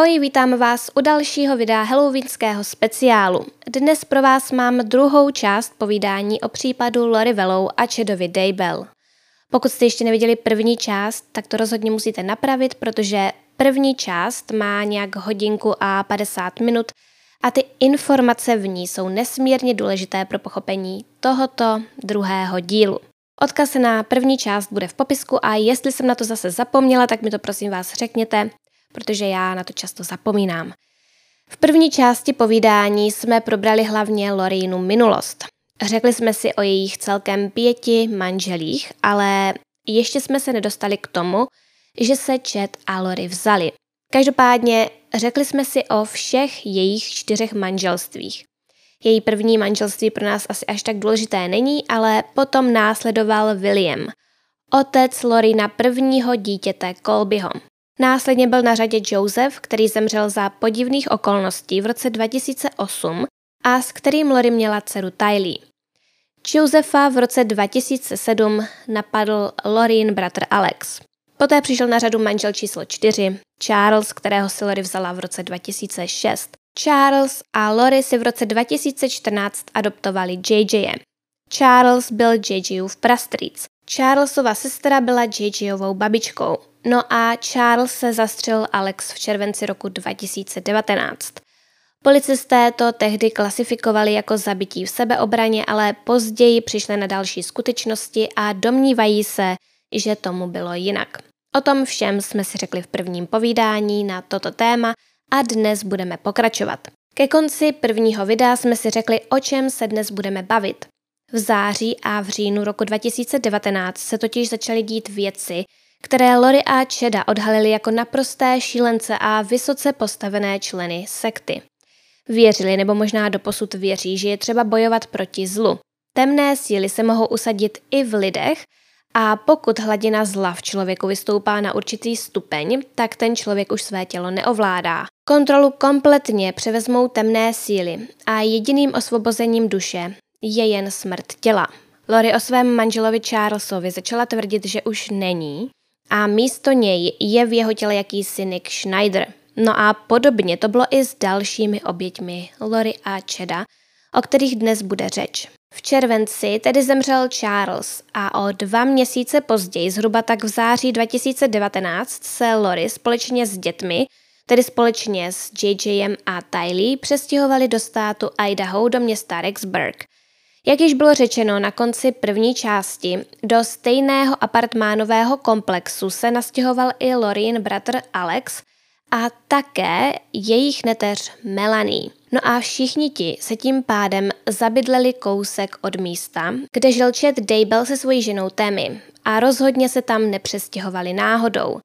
Ahoj, vítám vás u dalšího videa halloweenského speciálu. Dnes pro vás mám druhou část povídání o případu Lori Velou a Chedovi Daybell. Pokud jste ještě neviděli první část, tak to rozhodně musíte napravit, protože první část má nějak hodinku a 50 minut a ty informace v ní jsou nesmírně důležité pro pochopení tohoto druhého dílu. Odkaz na první část bude v popisku a jestli jsem na to zase zapomněla, tak mi to prosím vás řekněte, protože já na to často zapomínám. V první části povídání jsme probrali hlavně Lorínu minulost. Řekli jsme si o jejich celkem pěti manželích, ale ještě jsme se nedostali k tomu, že se Chet a Lori vzali. Každopádně řekli jsme si o všech jejich čtyřech manželstvích. Její první manželství pro nás asi až tak důležité není, ale potom následoval William, otec Lorina prvního dítěte Colbyho. Následně byl na řadě Joseph, který zemřel za podivných okolností v roce 2008 a s kterým Lori měla dceru Tylee. Josefa v roce 2007 napadl Lorin bratr Alex. Poté přišel na řadu manžel číslo 4, Charles, kterého si Lori vzala v roce 2006. Charles a Lori si v roce 2014 adoptovali JJ. Charles byl JJův prastrýc. Charlesova sestra byla JJovou babičkou. No a Charles se zastřelil Alex v červenci roku 2019. Policisté to tehdy klasifikovali jako zabití v sebeobraně, ale později přišli na další skutečnosti a domnívají se, že tomu bylo jinak. O tom všem jsme si řekli v prvním povídání na toto téma a dnes budeme pokračovat. Ke konci prvního videa jsme si řekli, o čem se dnes budeme bavit. V září a v říjnu roku 2019 se totiž začaly dít věci, které Lori a Cheda odhalili jako naprosté šílence a vysoce postavené členy sekty. Věřili nebo možná doposud věří, že je třeba bojovat proti zlu. Temné síly se mohou usadit i v lidech a pokud hladina zla v člověku vystoupá na určitý stupeň, tak ten člověk už své tělo neovládá. Kontrolu kompletně převezmou temné síly a jediným osvobozením duše je jen smrt těla. Lori o svém manželovi Charlesovi začala tvrdit, že už není a místo něj je v jeho těle jakýsi Nick Schneider. No a podobně to bylo i s dalšími oběťmi Lori a Cheda, o kterých dnes bude řeč. V červenci tedy zemřel Charles a o dva měsíce později, zhruba tak v září 2019, se Lori společně s dětmi, tedy společně s JJem a Tylee, přestěhovali do státu Idaho do města Rexburg. Jak již bylo řečeno na konci první části, do stejného apartmánového komplexu se nastěhoval i Lorin bratr Alex a také jejich neteř Melanie. No a všichni ti se tím pádem zabydleli kousek od místa, kde žil Chad Daybell se svojí ženou Tammy a rozhodně se tam nepřestěhovali náhodou.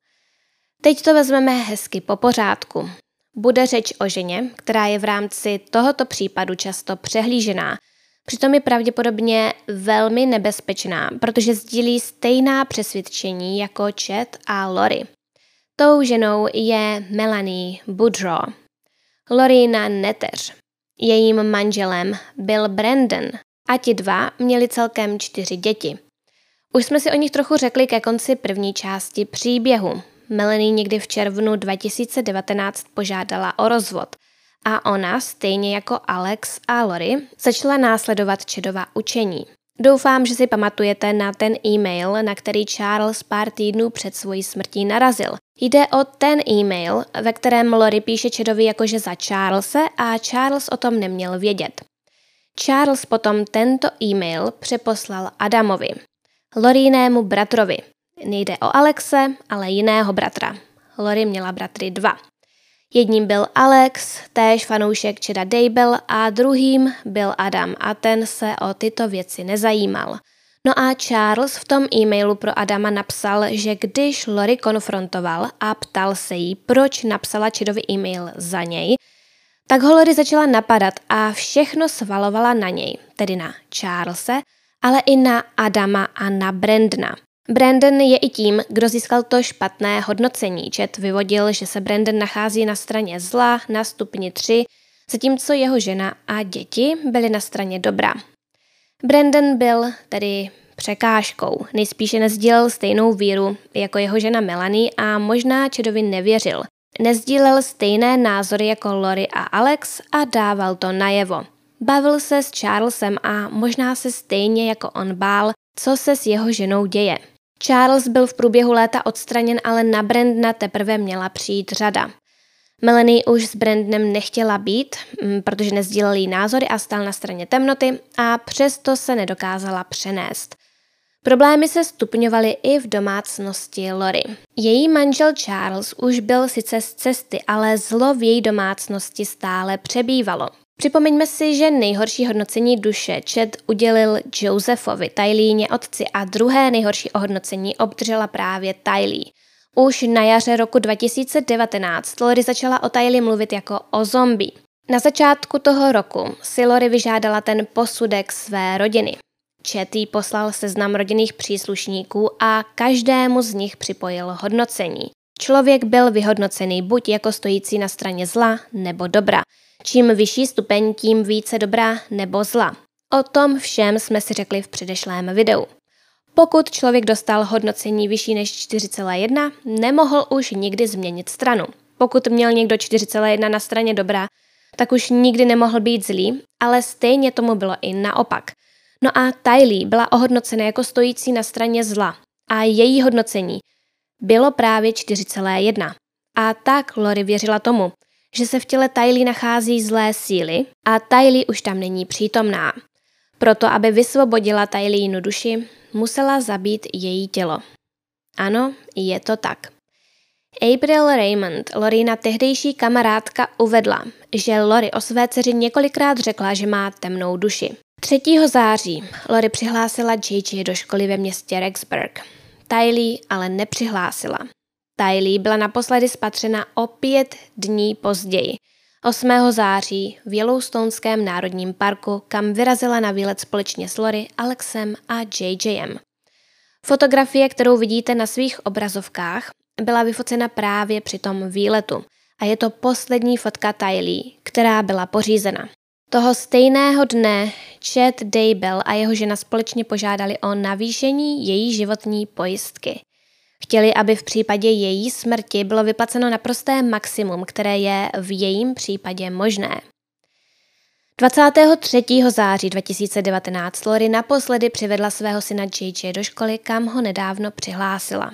Teď to vezmeme hezky po pořádku. Bude řeč o ženě, která je v rámci tohoto případu často přehlížená, přitom je pravděpodobně velmi nebezpečná, protože sdílí stejná přesvědčení jako Chet a Lori. Tou ženou je Melanie Boudreau. Lorina neteř. Jejím manželem byl Brandon a ti dva měli celkem čtyři děti. Už jsme si o nich trochu řekli ke konci první části příběhu. Melanie někdy v červnu 2019 požádala o rozvod a ona, stejně jako Alex a Lori, začala následovat čedová učení. Doufám, že si pamatujete na ten e-mail, na který Charles pár týdnů před svojí smrtí narazil. Jde o ten e-mail, ve kterém Lori píše Čedovi jakože za Charlese a Charles o tom neměl vědět. Charles potom tento e-mail přeposlal Adamovi, Lorinému bratrovi. Nejde o Alexe, ale jiného bratra. Lori měla bratry dva. Jedním byl Alex, též fanoušek Čeda Daybell a druhým byl Adam a ten se o tyto věci nezajímal. No a Charles v tom e-mailu pro Adama napsal, že když Lori konfrontoval a ptal se jí, proč napsala Čedovi e-mail za něj, tak ho Lori začala napadat a všechno svalovala na něj, tedy na Charlese, ale i na Adama a na Brandna. Brandon je i tím, kdo získal to špatné hodnocení. Čet vyvodil, že se Brandon nachází na straně zla na stupni 3, zatímco jeho žena a děti byly na straně dobra. Brandon byl tedy překážkou. Nejspíše nezdílel stejnou víru jako jeho žena Melanie a možná Čedovi nevěřil. Nezdílel stejné názory jako Lori a Alex a dával to najevo. Bavil se s Charlesem a možná se stejně jako on bál, co se s jeho ženou děje. Charles byl v průběhu léta odstraněn, ale na Brandna teprve měla přijít řada. Melanie už s Brandnem nechtěla být, mm, protože nezdílel názory a stál na straně temnoty a přesto se nedokázala přenést. Problémy se stupňovaly i v domácnosti Lori. Její manžel Charles už byl sice z cesty, ale zlo v její domácnosti stále přebývalo. Připomeňme si, že nejhorší hodnocení duše Chet udělil Josephovi, Tylíně otci a druhé nejhorší ohodnocení obdržela právě Tylee. Už na jaře roku 2019 Lori začala o Tylee mluvit jako o zombie. Na začátku toho roku si Lori vyžádala ten posudek své rodiny. Jí poslal seznam rodinných příslušníků a každému z nich připojil hodnocení. Člověk byl vyhodnocený buď jako stojící na straně zla nebo dobra. Čím vyšší stupeň, tím více dobrá nebo zla. O tom všem jsme si řekli v předešlém videu. Pokud člověk dostal hodnocení vyšší než 4,1, nemohl už nikdy změnit stranu. Pokud měl někdo 4,1 na straně dobrá, tak už nikdy nemohl být zlý, ale stejně tomu bylo i naopak. No a Tylee byla ohodnocena jako stojící na straně zla a její hodnocení bylo právě 4,1. A tak Lori věřila tomu, že se v těle Tylee nachází zlé síly a Tylee už tam není přítomná. Proto, aby vysvobodila Tyleenu duši, musela zabít její tělo. Ano, je to tak. April Raymond, Lorina tehdejší kamarádka, uvedla, že Lori o své dceři několikrát řekla, že má temnou duši. 3. září Lori přihlásila JJ do školy ve městě Rexburg. Tylee ale nepřihlásila. Tylee byla naposledy spatřena o pět dní později, 8. září v Yellowstoneském národním parku, kam vyrazila na výlet společně s Lori, Alexem a JJem. Fotografie, kterou vidíte na svých obrazovkách, byla vyfocena právě při tom výletu a je to poslední fotka Tylee, která byla pořízena. Toho stejného dne Chad Daybell a jeho žena společně požádali o navýšení její životní pojistky. Chtěli, aby v případě její smrti bylo vyplaceno naprosté maximum, které je v jejím případě možné. 23. září 2019 Lori naposledy přivedla svého syna JJ do školy, kam ho nedávno přihlásila.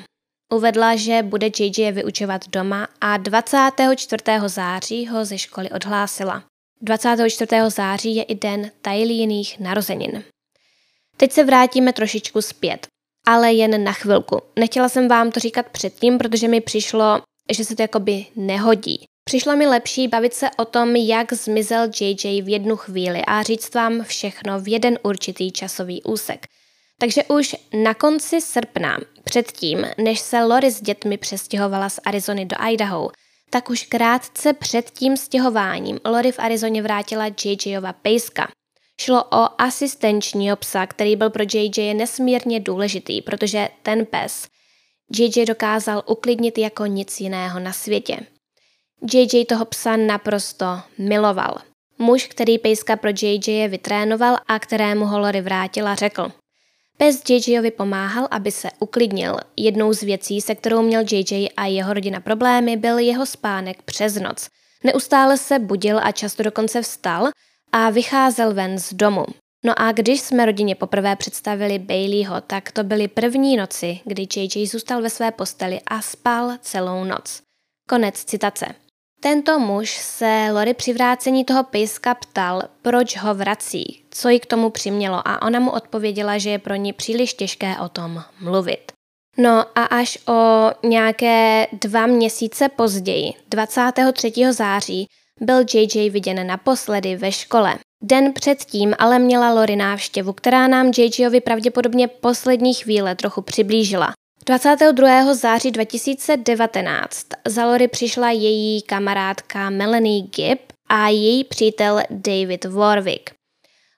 Uvedla, že bude JJ vyučovat doma a 24. září ho ze školy odhlásila. 24. září je i den Tajlíných narozenin. Teď se vrátíme trošičku zpět, ale jen na chvilku. Nechtěla jsem vám to říkat předtím, protože mi přišlo, že se to jakoby nehodí. Přišlo mi lepší bavit se o tom, jak zmizel JJ v jednu chvíli a říct vám všechno v jeden určitý časový úsek. Takže už na konci srpna, předtím, než se Lori s dětmi přestěhovala z Arizony do Idaho, tak už krátce před tím stěhováním Lori v Arizoně vrátila JJova pejska. Šlo o asistenčního psa, který byl pro JJ nesmírně důležitý, protože ten pes JJ dokázal uklidnit jako nic jiného na světě. JJ toho psa naprosto miloval. Muž, který pejska pro JJ vytrénoval a kterému ho Lori vrátila, řekl Pes JJovi pomáhal, aby se uklidnil. Jednou z věcí, se kterou měl JJ a jeho rodina problémy, byl jeho spánek přes noc. Neustále se budil a často dokonce vstal a vycházel ven z domu. No a když jsme rodině poprvé představili Baileyho, tak to byly první noci, kdy JJ zůstal ve své posteli a spal celou noc. Konec citace. Tento muž se Lori při vrácení toho pejska ptal, proč ho vrací, co ji k tomu přimělo a ona mu odpověděla, že je pro ní příliš těžké o tom mluvit. No a až o nějaké dva měsíce později, 23. září, byl JJ viděn naposledy ve škole. Den předtím ale měla Lori návštěvu, která nám JJovi pravděpodobně poslední chvíle trochu přiblížila. 22. září 2019 za Lori přišla její kamarádka Melanie Gibb a její přítel David Warwick.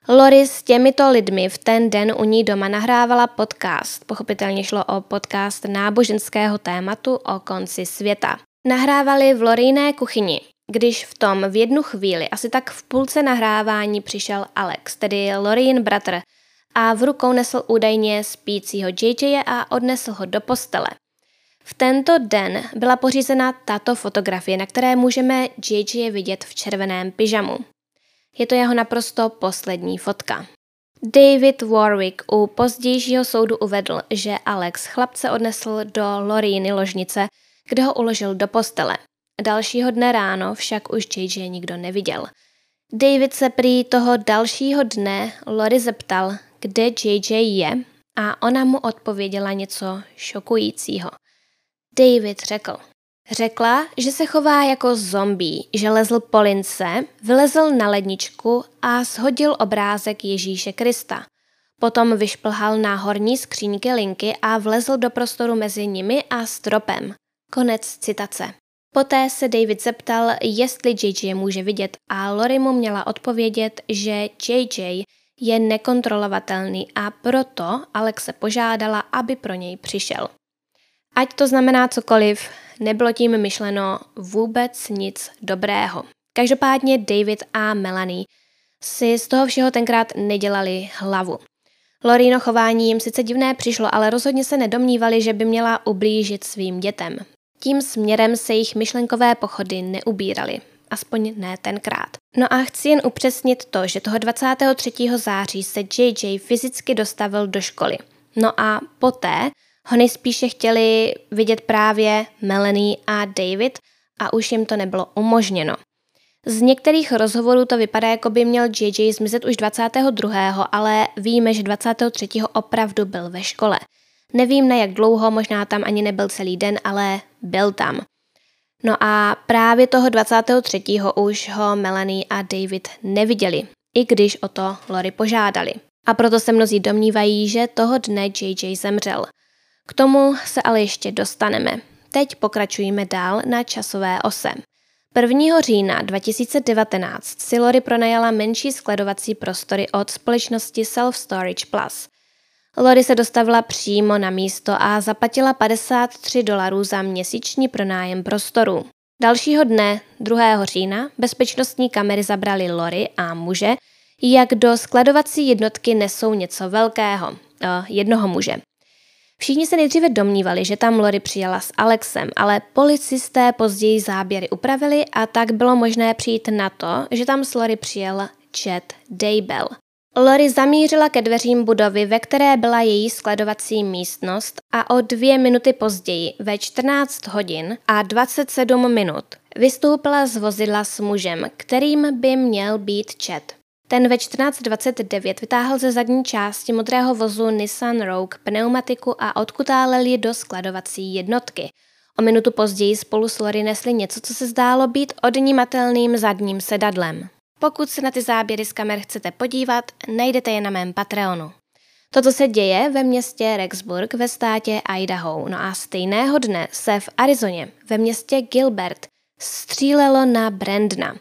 Lori s těmito lidmi v ten den u ní doma nahrávala podcast. Pochopitelně šlo o podcast náboženského tématu o konci světa. Nahrávali v Loriné kuchyni, když v tom v jednu chvíli, asi tak v půlce nahrávání přišel Alex, tedy Lorin bratr, a v rukou nesl údajně spícího JJ a odnesl ho do postele. V tento den byla pořízena tato fotografie, na které můžeme JJ vidět v červeném pyžamu. Je to jeho naprosto poslední fotka. David Warwick u pozdějšího soudu uvedl, že Alex chlapce odnesl do Loriny ložnice, kde ho uložil do postele. Dalšího dne ráno však už JJ nikdo neviděl. David se prý toho dalšího dne Lori zeptal, kde JJ je a ona mu odpověděla něco šokujícího. David řekl, Řekla, že se chová jako zombie, že lezl po lince, vylezl na ledničku a shodil obrázek Ježíše Krista. Potom vyšplhal na horní skříňky linky a vlezl do prostoru mezi nimi a stropem. Konec citace. Poté se David zeptal, jestli JJ může vidět a Lori mu měla odpovědět, že JJ je nekontrolovatelný a proto Alexe požádala, aby pro něj přišel. Ať to znamená cokoliv, nebylo tím myšleno vůbec nic dobrého. Každopádně David a Melanie si z toho všeho tenkrát nedělali hlavu. Lorino chování jim sice divné přišlo, ale rozhodně se nedomnívali, že by měla ublížit svým dětem. Tím směrem se jich myšlenkové pochody neubíraly. Aspoň ne tenkrát. No a chci jen upřesnit to, že toho 23. září se JJ fyzicky dostavil do školy. No a poté ho nejspíše chtěli vidět právě Melanie a David a už jim to nebylo umožněno. Z některých rozhovorů to vypadá, jako by měl JJ zmizet už 22., ale víme, že 23. opravdu byl ve škole. Nevím na jak dlouho, možná tam ani nebyl celý den, ale byl tam. No a právě toho 23. už ho Melanie a David neviděli, i když o to Lori požádali. A proto se mnozí domnívají, že toho dne JJ zemřel – k tomu se ale ještě dostaneme. Teď pokračujeme dál na časové ose. 1. října 2019 si Lori pronajala menší skladovací prostory od společnosti Self Storage Plus. Lori se dostavila přímo na místo a zaplatila 53 dolarů za měsíční pronájem prostoru. Dalšího dne, 2. října, bezpečnostní kamery zabrali Lori a muže, jak do skladovací jednotky nesou něco velkého, eh, jednoho muže. Všichni se nejdříve domnívali, že tam Lori přijela s Alexem, ale policisté později záběry upravili a tak bylo možné přijít na to, že tam s Lori přijel Chad Daybell. Lori zamířila ke dveřím budovy, ve které byla její skladovací místnost a o dvě minuty později, ve 14 hodin a 27 minut, vystoupila z vozidla s mužem, kterým by měl být Chad. Ten ve 14.29 vytáhl ze zadní části modrého vozu Nissan Rogue pneumatiku a odkutálel ji do skladovací jednotky. O minutu později spolu s Lori nesli něco, co se zdálo být odnímatelným zadním sedadlem. Pokud se na ty záběry z kamer chcete podívat, najdete je na mém Patreonu. Toto se děje ve městě Rexburg ve státě Idaho, no a stejného dne se v Arizoně ve městě Gilbert střílelo na Brandna.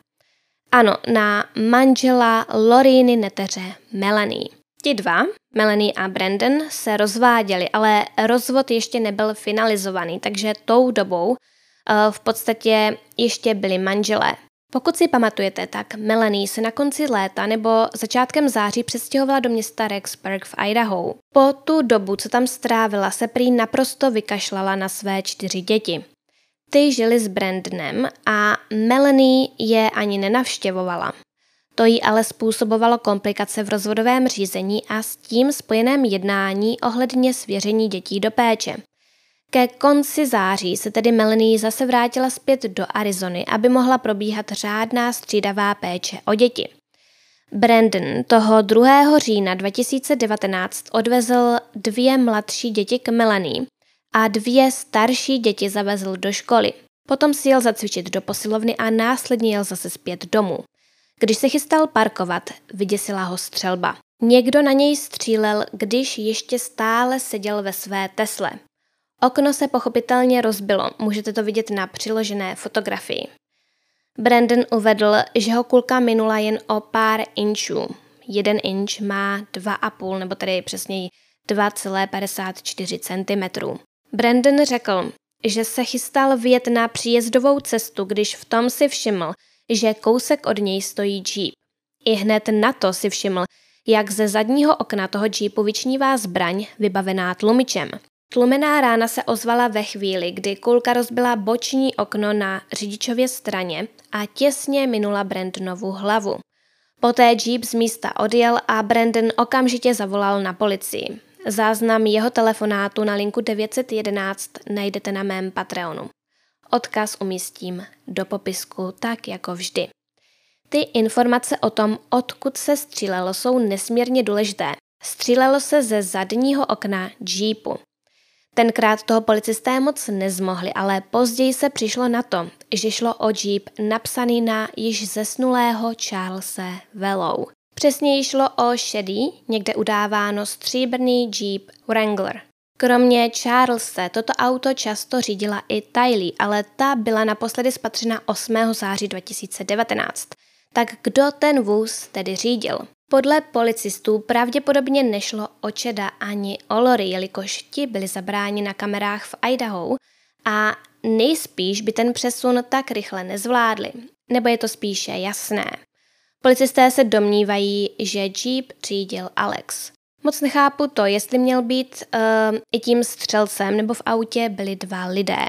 Ano, na manžela Loriny neteře Melanie. Ti dva, Melanie a Brandon, se rozváděli, ale rozvod ještě nebyl finalizovaný, takže tou dobou uh, v podstatě ještě byli manželé. Pokud si pamatujete, tak Melanie se na konci léta nebo začátkem září přestěhovala do města Rexburg v Idaho. Po tu dobu, co tam strávila, se prý naprosto vykašlala na své čtyři děti. Ty žili s Brandonem a Melanie je ani nenavštěvovala. To jí ale způsobovalo komplikace v rozvodovém řízení a s tím spojeném jednání ohledně svěření dětí do péče. Ke konci září se tedy Melanie zase vrátila zpět do Arizony, aby mohla probíhat řádná střídavá péče o děti. Brandon toho 2. října 2019 odvezl dvě mladší děti k Melanie a dvě starší děti zavezl do školy. Potom si jel zacvičit do posilovny a následně jel zase zpět domů. Když se chystal parkovat, vyděsila ho střelba. Někdo na něj střílel, když ještě stále seděl ve své Tesle. Okno se pochopitelně rozbilo, můžete to vidět na přiložené fotografii. Brandon uvedl, že ho kulka minula jen o pár inčů. Jeden inč má 2,5 nebo tedy přesněji 2,54 cm. Brandon řekl, že se chystal vjet na příjezdovou cestu, když v tom si všiml, že kousek od něj stojí jeep. I hned na to si všiml, jak ze zadního okna toho jeepu vyčnívá zbraň vybavená tlumičem. Tlumená rána se ozvala ve chvíli, kdy kulka rozbila boční okno na řidičově straně a těsně minula Brandonovu hlavu. Poté Jeep z místa odjel a Brandon okamžitě zavolal na policii. Záznam jeho telefonátu na linku 911 najdete na mém Patreonu. Odkaz umístím do popisku, tak jako vždy. Ty informace o tom, odkud se střílelo, jsou nesmírně důležité. Střílelo se ze zadního okna Jeepu. Tenkrát toho policisté moc nezmohli, ale později se přišlo na to, že šlo o Jeep napsaný na již zesnulého Charlesa Velou. Přesně šlo o šedý, někde udáváno stříbrný Jeep Wrangler. Kromě Charlesa toto auto často řídila i Tylee, ale ta byla naposledy spatřena 8. září 2019. Tak kdo ten vůz tedy řídil? Podle policistů pravděpodobně nešlo o Čeda ani o Lori, jelikož ti byli zabráni na kamerách v Idaho a nejspíš by ten přesun tak rychle nezvládli. Nebo je to spíše jasné. Policisté se domnívají, že Jeep řídil Alex. Moc nechápu to, jestli měl být uh, i tím střelcem nebo v autě byli dva lidé.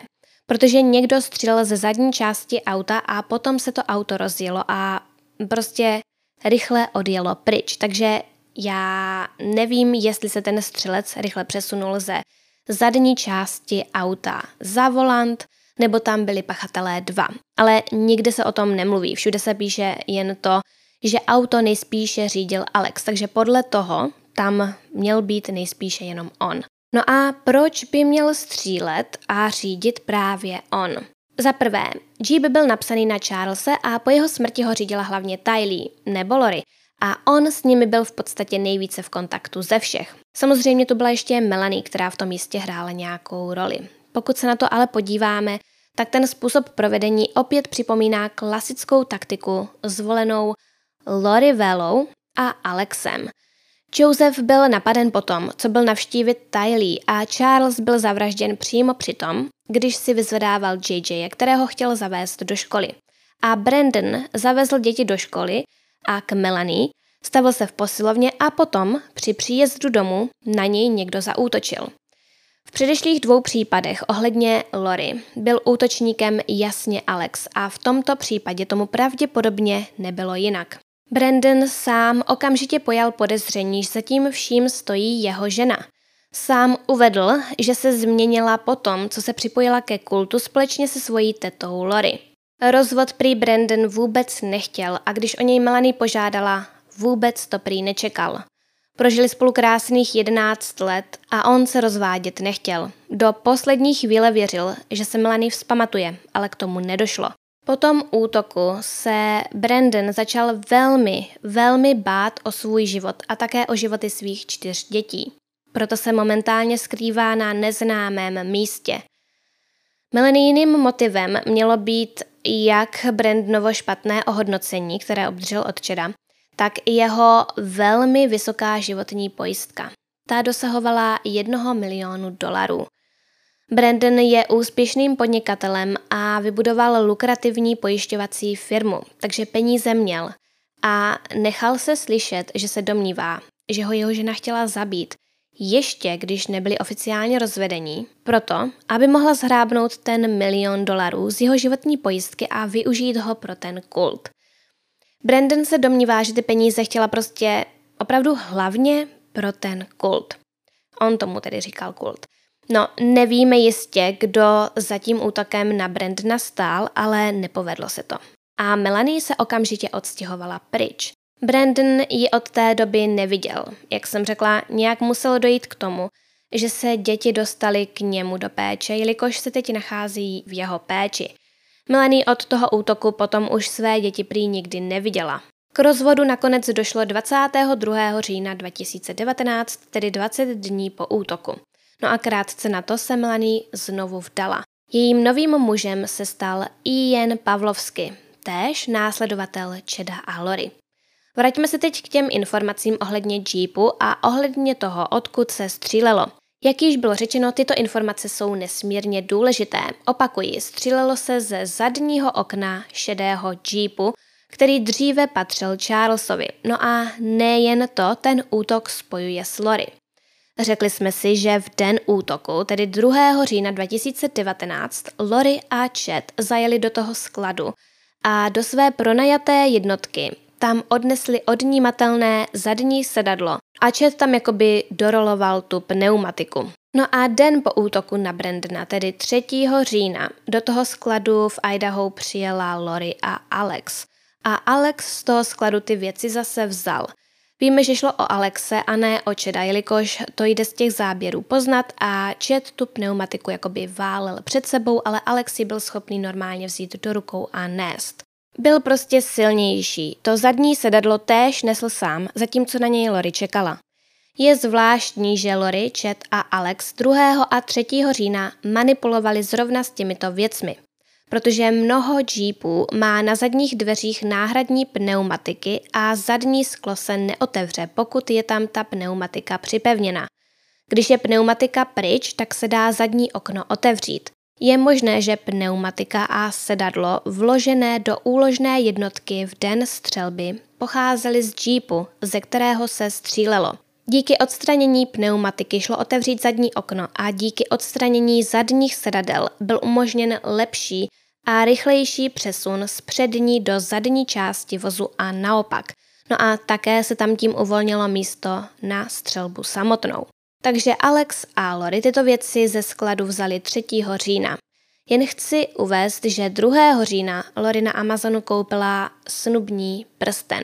Protože někdo střílel ze zadní části auta a potom se to auto rozjelo a prostě rychle odjelo pryč. Takže já nevím, jestli se ten střelec rychle přesunul ze zadní části auta za volant, nebo tam byli pachatelé dva. Ale nikde se o tom nemluví. Všude se píše jen to, že auto nejspíše řídil Alex, takže podle toho tam měl být nejspíše jenom on. No a proč by měl střílet a řídit právě on? Za prvé, Jeep byl napsaný na Charlesa a po jeho smrti ho řídila hlavně Tylee, nebo Lori, a on s nimi byl v podstatě nejvíce v kontaktu ze všech. Samozřejmě to byla ještě Melanie, která v tom místě hrála nějakou roli. Pokud se na to ale podíváme, tak ten způsob provedení opět připomíná klasickou taktiku zvolenou Lori Vellou a Alexem. Joseph byl napaden potom, co byl navštívit Tylee a Charles byl zavražděn přímo při tom, když si vyzvedával JJ, kterého chtěl zavést do školy. A Brandon zavezl děti do školy a k Melanie stavil se v posilovně a potom při příjezdu domů na něj někdo zaútočil. V předešlých dvou případech ohledně Lori byl útočníkem jasně Alex a v tomto případě tomu pravděpodobně nebylo jinak. Brandon sám okamžitě pojal podezření, že zatím vším stojí jeho žena. Sám uvedl, že se změnila potom, co se připojila ke kultu společně se svojí tetou Lori. Rozvod prý Brandon vůbec nechtěl a když o něj Melanie požádala, vůbec to prý nečekal. Prožili spolu krásných 11 let a on se rozvádět nechtěl. Do poslední chvíle věřil, že se Melanie vzpamatuje, ale k tomu nedošlo. Po tom útoku se Brandon začal velmi, velmi bát o svůj život a také o životy svých čtyř dětí. Proto se momentálně skrývá na neznámém místě. Melanijným motivem mělo být jak Brandonovo špatné ohodnocení, které obdržel od Čeda, tak i jeho velmi vysoká životní pojistka. Ta dosahovala jednoho milionu dolarů. Brandon je úspěšným podnikatelem a vybudoval lukrativní pojišťovací firmu, takže peníze měl. A nechal se slyšet, že se domnívá, že ho jeho žena chtěla zabít, ještě když nebyli oficiálně rozvedení, proto, aby mohla zhrábnout ten milion dolarů z jeho životní pojistky a využít ho pro ten kult. Brandon se domnívá, že ty peníze chtěla prostě opravdu hlavně pro ten kult. On tomu tedy říkal kult. No, nevíme jistě, kdo za tím útokem na Brandona stál, ale nepovedlo se to. A Melanie se okamžitě odstěhovala pryč. Brandon ji od té doby neviděl. Jak jsem řekla, nějak muselo dojít k tomu, že se děti dostaly k němu do péče, jelikož se teď nachází v jeho péči. Melanie od toho útoku potom už své děti prý nikdy neviděla. K rozvodu nakonec došlo 22. října 2019, tedy 20 dní po útoku. No a krátce na to se Melanie znovu vdala. Jejím novým mužem se stal Ian Pavlovsky, též následovatel Čeda a Lori. Vraťme se teď k těm informacím ohledně Jeepu a ohledně toho, odkud se střílelo. Jak již bylo řečeno, tyto informace jsou nesmírně důležité. Opakuji, střílelo se ze zadního okna šedého Jeepu, který dříve patřil Charlesovi. No a nejen to, ten útok spojuje s Lori. Řekli jsme si, že v den útoku, tedy 2. října 2019, Lori a Chet zajeli do toho skladu a do své pronajaté jednotky tam odnesli odnímatelné zadní sedadlo a Chet tam jakoby doroloval tu pneumatiku. No a den po útoku na Brandona, tedy 3. října, do toho skladu v Idaho přijela Lori a Alex. A Alex z toho skladu ty věci zase vzal – Víme, že šlo o Alexe a ne o Čeda, jelikož to jde z těch záběrů poznat a Čed tu pneumatiku jakoby válel před sebou, ale Alex byl schopný normálně vzít do rukou a nést. Byl prostě silnější. To zadní sedadlo též nesl sám, zatímco na něj Lori čekala. Je zvláštní, že Lori, Chet a Alex 2. a 3. října manipulovali zrovna s těmito věcmi protože mnoho Jeepů má na zadních dveřích náhradní pneumatiky a zadní sklo se neotevře, pokud je tam ta pneumatika připevněna. Když je pneumatika pryč, tak se dá zadní okno otevřít. Je možné, že pneumatika a sedadlo vložené do úložné jednotky v den střelby pocházely z Jeepu, ze kterého se střílelo. Díky odstranění pneumatiky šlo otevřít zadní okno a díky odstranění zadních sedadel byl umožněn lepší a rychlejší přesun z přední do zadní části vozu a naopak. No a také se tam tím uvolnilo místo na střelbu samotnou. Takže Alex a Lori tyto věci ze skladu vzali 3. října. Jen chci uvést, že 2. října Lori na Amazonu koupila snubní prsten.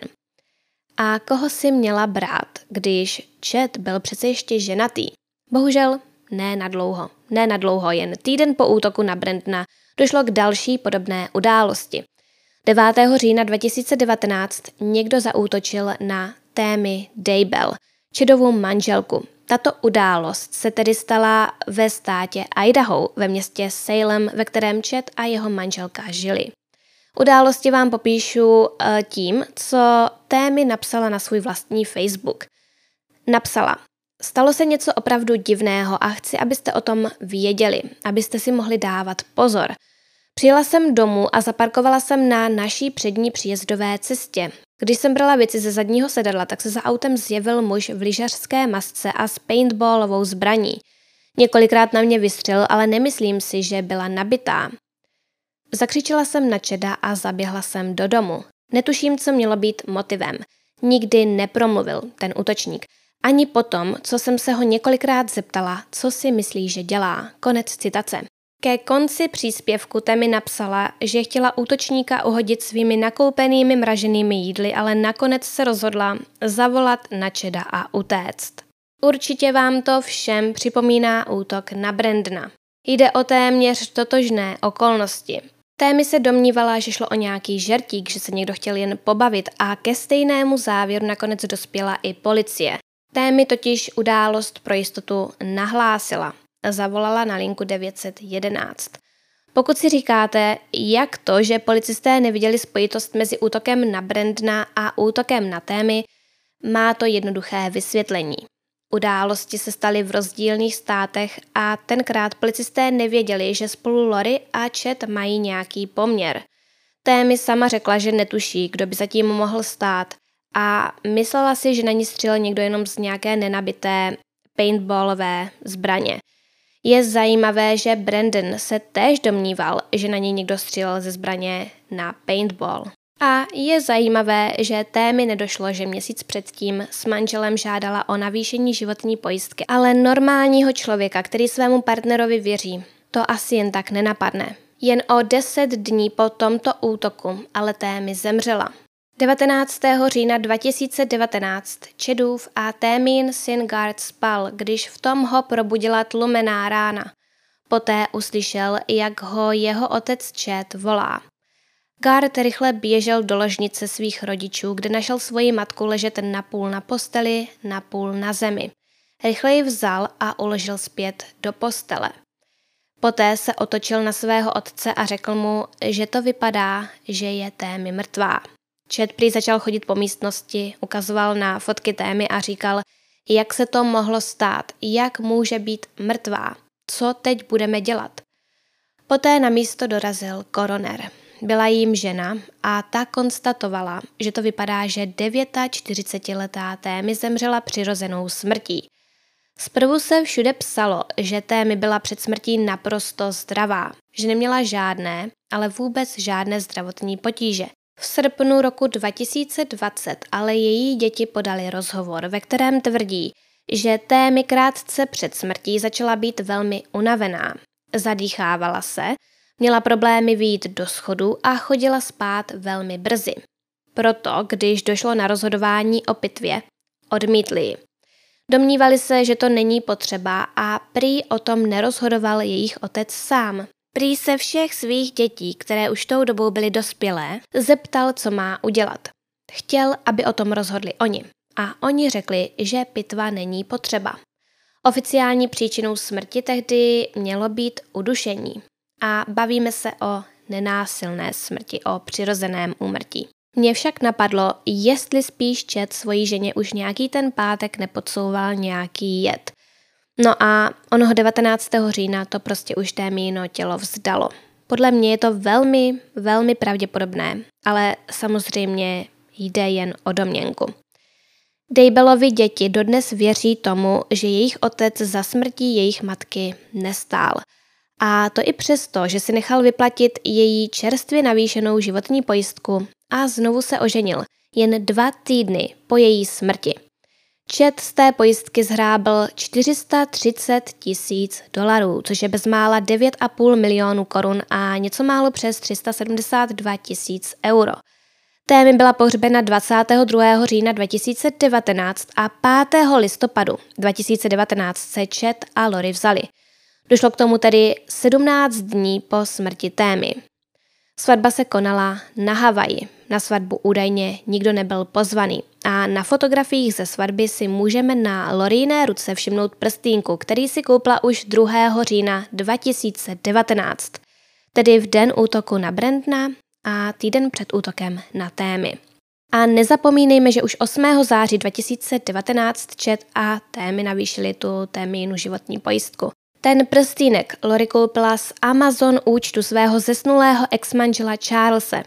A koho si měla brát, když Chet byl přece ještě ženatý? Bohužel ne na dlouho. Ne na dlouho, jen týden po útoku na Brandna došlo k další podobné události. 9. října 2019 někdo zaútočil na Témy Daybell, čedovou manželku. Tato událost se tedy stala ve státě Idaho, ve městě Salem, ve kterém Čet a jeho manželka žili. Události vám popíšu eh, tím, co Témy napsala na svůj vlastní Facebook. Napsala, Stalo se něco opravdu divného a chci, abyste o tom věděli, abyste si mohli dávat pozor. Přijela jsem domů a zaparkovala jsem na naší přední příjezdové cestě. Když jsem brala věci ze zadního sedadla, tak se za autem zjevil muž v lyžařské masce a s paintballovou zbraní. Několikrát na mě vystřelil, ale nemyslím si, že byla nabitá. Zakřičela jsem na Čeda a zaběhla jsem do domu. Netuším, co mělo být motivem. Nikdy nepromluvil ten útočník. Ani potom, co jsem se ho několikrát zeptala, co si myslí, že dělá. Konec citace. Ke konci příspěvku Temi napsala, že chtěla útočníka uhodit svými nakoupenými mraženými jídly, ale nakonec se rozhodla zavolat na Čeda a utéct. Určitě vám to všem připomíná útok na Brandna. Jde o téměř totožné okolnosti. Témy se domnívala, že šlo o nějaký žertík, že se někdo chtěl jen pobavit a ke stejnému závěru nakonec dospěla i policie. Témy totiž událost pro jistotu nahlásila. Zavolala na linku 911. Pokud si říkáte, jak to, že policisté neviděli spojitost mezi útokem na Brandna a útokem na Témy, má to jednoduché vysvětlení. Události se staly v rozdílných státech a tenkrát policisté nevěděli, že spolu Lori a Chet mají nějaký poměr. Témy sama řekla, že netuší, kdo by zatím mohl stát a myslela si, že na ní střelil někdo jenom z nějaké nenabité paintballové zbraně. Je zajímavé, že Brandon se též domníval, že na něj někdo střílel ze zbraně na paintball. A je zajímavé, že témy nedošlo, že měsíc předtím s manželem žádala o navýšení životní pojistky, ale normálního člověka, který svému partnerovi věří, to asi jen tak nenapadne. Jen o deset dní po tomto útoku ale témy zemřela. 19. října 2019 Čedův a Témín syn Gard spal, když v tom ho probudila tlumená rána. Poté uslyšel, jak ho jeho otec Čet volá. Gard rychle běžel do ložnice svých rodičů, kde našel svoji matku ležet napůl na posteli, napůl na zemi. Rychle ji vzal a uložil zpět do postele. Poté se otočil na svého otce a řekl mu, že to vypadá, že je Témy mrtvá. Čet prý začal chodit po místnosti, ukazoval na fotky témy a říkal, jak se to mohlo stát, jak může být mrtvá, co teď budeme dělat. Poté na místo dorazil koroner. Byla jím žena a ta konstatovala, že to vypadá, že 49-letá témy zemřela přirozenou smrtí. Zprvu se všude psalo, že Témy byla před smrtí naprosto zdravá, že neměla žádné, ale vůbec žádné zdravotní potíže. V srpnu roku 2020 ale její děti podali rozhovor, ve kterém tvrdí, že Témy krátce před smrtí začala být velmi unavená. Zadýchávala se, měla problémy výjít do schodu a chodila spát velmi brzy. Proto, když došlo na rozhodování o pitvě, odmítli ji. Domnívali se, že to není potřeba a prý o tom nerozhodoval jejich otec sám. Prý se všech svých dětí, které už tou dobou byly dospělé, zeptal, co má udělat. Chtěl, aby o tom rozhodli oni. A oni řekli, že pitva není potřeba. Oficiální příčinou smrti tehdy mělo být udušení. A bavíme se o nenásilné smrti, o přirozeném úmrtí. Mě však napadlo, jestli spíš čet svojí ženě už nějaký ten pátek nepodsouval nějaký jed. No a onoho 19. října to prostě už té míno tělo vzdalo. Podle mě je to velmi, velmi pravděpodobné, ale samozřejmě jde jen o domněnku. Dejbelovi děti dodnes věří tomu, že jejich otec za smrtí jejich matky nestál. A to i přesto, že si nechal vyplatit její čerstvě navýšenou životní pojistku a znovu se oženil, jen dva týdny po její smrti. Čet z té pojistky zhrábl 430 tisíc dolarů, což je bezmála 9,5 milionů korun a něco málo přes 372 tisíc euro. Témy byla pohřbena 22. října 2019 a 5. listopadu 2019 se Čet a Lori vzali. Došlo k tomu tedy 17 dní po smrti Témy. Svatba se konala na Havaji. Na svatbu údajně nikdo nebyl pozvaný. A na fotografiích ze svatby si můžeme na Loríné ruce všimnout prstínku, který si koupila už 2. října 2019, tedy v den útoku na Brandna a týden před útokem na Témy. A nezapomínejme, že už 8. září 2019 Čet a Témy navýšili tu Témínu životní pojistku. Ten prstýnek Lori koupila z Amazon účtu svého zesnulého exmanžela Charlesa.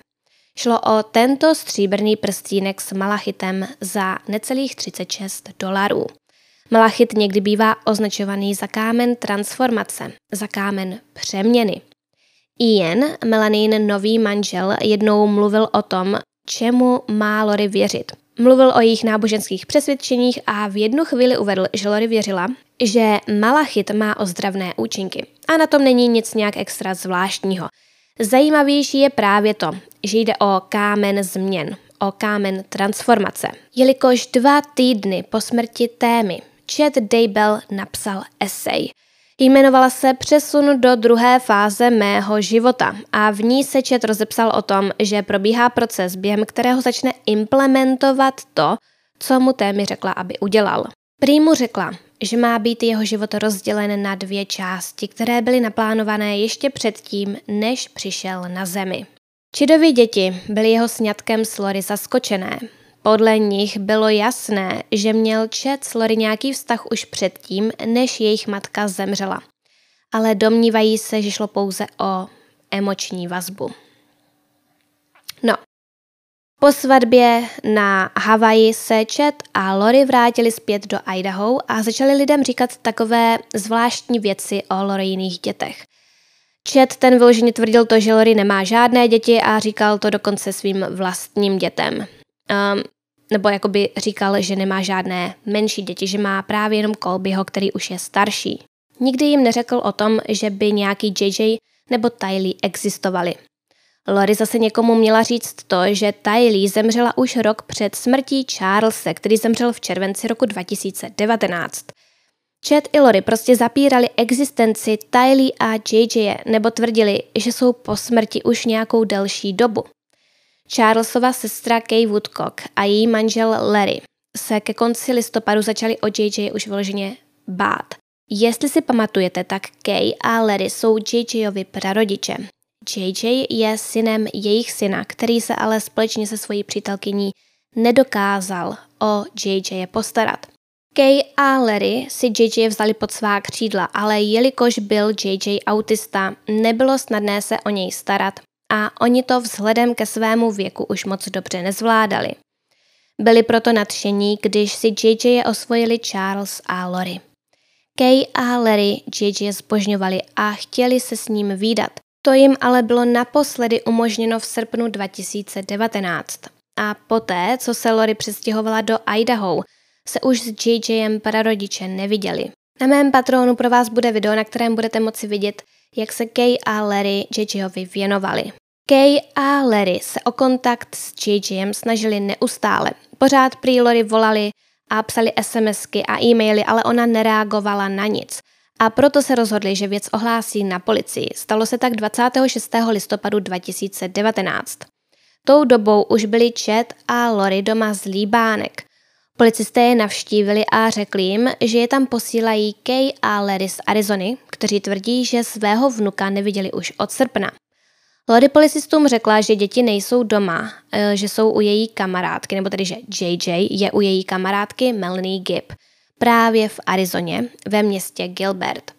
Šlo o tento stříbrný prstínek s malachitem za necelých 36 dolarů. Malachit někdy bývá označovaný za kámen transformace, za kámen přeměny. Ian, Melanin nový manžel, jednou mluvil o tom, čemu má Lori věřit. Mluvil o jejich náboženských přesvědčeních a v jednu chvíli uvedl, že Lori věřila, že malachit má ozdravné účinky. A na tom není nic nějak extra zvláštního. Zajímavější je právě to, že jde o kámen změn, o kámen transformace. Jelikož dva týdny po smrti témy Chad Daybell napsal esej. Jmenovala se Přesun do druhé fáze mého života a v ní se Chad rozepsal o tom, že probíhá proces, během kterého začne implementovat to, co mu témy řekla, aby udělal. Prý mu řekla, že má být jeho život rozdělen na dvě části, které byly naplánované ještě předtím, než přišel na zemi. Čidovi děti byly jeho sňatkem s Lori zaskočené. Podle nich bylo jasné, že měl Čet s Lori nějaký vztah už předtím, než jejich matka zemřela. Ale domnívají se, že šlo pouze o emoční vazbu. No, po svatbě na Havaji se Chet a Lori vrátili zpět do Idaho a začali lidem říkat takové zvláštní věci o Lorijiných dětech. Chet ten vyloženě tvrdil to, že Lori nemá žádné děti a říkal to dokonce svým vlastním dětem. Um, nebo jakoby říkal, že nemá žádné menší děti, že má právě jenom Colbyho, který už je starší. Nikdy jim neřekl o tom, že by nějaký JJ nebo Tylee existovali. Lori zase někomu měla říct to, že Tylee zemřela už rok před smrtí Charlesa, který zemřel v červenci roku 2019. Chad i Lori prostě zapírali existenci Tylee a JJ nebo tvrdili, že jsou po smrti už nějakou delší dobu. Charlesova sestra Kay Woodcock a její manžel Larry se ke konci listopadu začali o JJ už vyloženě bát. Jestli si pamatujete, tak Kay a Larry jsou JJovi prarodiče. JJ je synem jejich syna, který se ale společně se svojí přítelkyní nedokázal o JJ postarat. Kay a Larry si JJ vzali pod svá křídla, ale jelikož byl JJ autista, nebylo snadné se o něj starat a oni to vzhledem ke svému věku už moc dobře nezvládali. Byli proto nadšení, když si JJ osvojili Charles a Lori. Kay a Larry JJ zbožňovali a chtěli se s ním výdat. To jim ale bylo naposledy umožněno v srpnu 2019. A poté, co se Lori přestěhovala do Idaho, se už s JJem prarodiče neviděli. Na mém patronu pro vás bude video, na kterém budete moci vidět, jak se Kay a Larry JJovi věnovali. Kay a Larry se o kontakt s JJem snažili neustále. Pořád prý Lori volali a psali SMSky a e-maily, ale ona nereagovala na nic. A proto se rozhodli, že věc ohlásí na policii. Stalo se tak 26. listopadu 2019. Tou dobou už byli Chet a Lori doma z Líbánek. Policisté je navštívili a řekli jim, že je tam posílají Kay a Larry z Arizony, kteří tvrdí, že svého vnuka neviděli už od srpna. Lori policistům řekla, že děti nejsou doma, e, že jsou u její kamarádky, nebo tedy, že JJ je u její kamarádky Melanie Gibb, právě v Arizoně, ve městě Gilbert.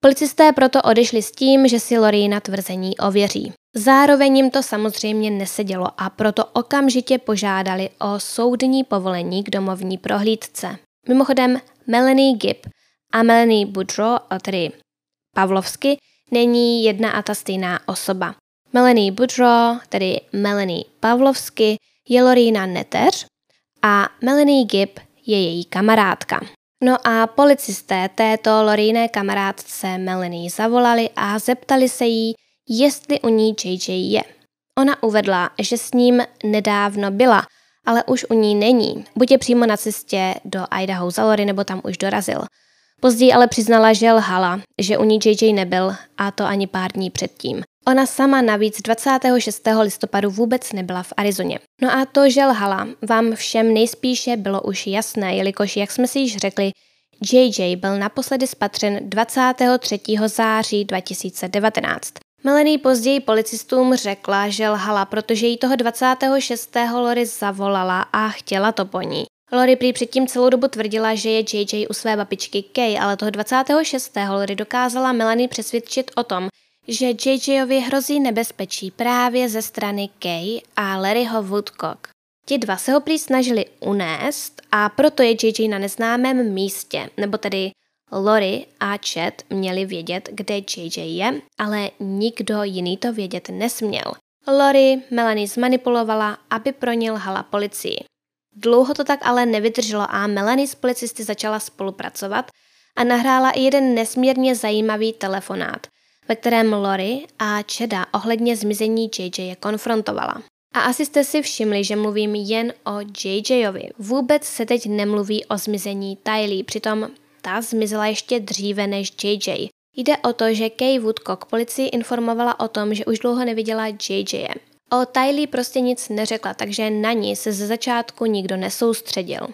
Policisté proto odešli s tím, že si Lori na tvrzení ověří. Zároveň jim to samozřejmě nesedělo a proto okamžitě požádali o soudní povolení k domovní prohlídce. Mimochodem Melanie Gibb a Melanie Boudreau, tedy Pavlovsky, není jedna a ta stejná osoba. Melanie Boudreau, tedy Melanie Pavlovsky, je Lorína neteř a Melanie Gibb je její kamarádka. No a policisté této Loríné kamarádce Melanie zavolali a zeptali se jí, jestli u ní JJ je. Ona uvedla, že s ním nedávno byla, ale už u ní není. Buď je přímo na cestě do Idaho za Lory, nebo tam už dorazil. Později ale přiznala, že lhala, že u ní JJ nebyl a to ani pár dní předtím. Ona sama navíc 26. listopadu vůbec nebyla v Arizoně. No a to, že lhala, vám všem nejspíše bylo už jasné, jelikož, jak jsme si již řekli, JJ byl naposledy spatřen 23. září 2019. Melanie později policistům řekla, že lhala, protože jí toho 26. Lori zavolala a chtěla to po ní. Lori prý předtím celou dobu tvrdila, že je JJ u své babičky Kay, ale toho 26. Lori dokázala Melanie přesvědčit o tom, že JJovi hrozí nebezpečí právě ze strany Kay a Larryho Woodcock. Ti dva se ho prý snažili unést a proto je JJ na neznámém místě, nebo tedy Lori a Chet měli vědět, kde JJ je, ale nikdo jiný to vědět nesměl. Lori Melanie zmanipulovala, aby pro ně lhala policii. Dlouho to tak ale nevydrželo a Melanie s policisty začala spolupracovat a nahrála i jeden nesmírně zajímavý telefonát, ve kterém Lori a Cheda ohledně zmizení JJ je konfrontovala. A asi jste si všimli, že mluvím jen o JJovi. Vůbec se teď nemluví o zmizení Tylee, přitom ta zmizela ještě dříve než JJ. Jde o to, že Kay Woodcock policii informovala o tom, že už dlouho neviděla JJ. O Tylee prostě nic neřekla, takže na ní se ze začátku nikdo nesoustředil.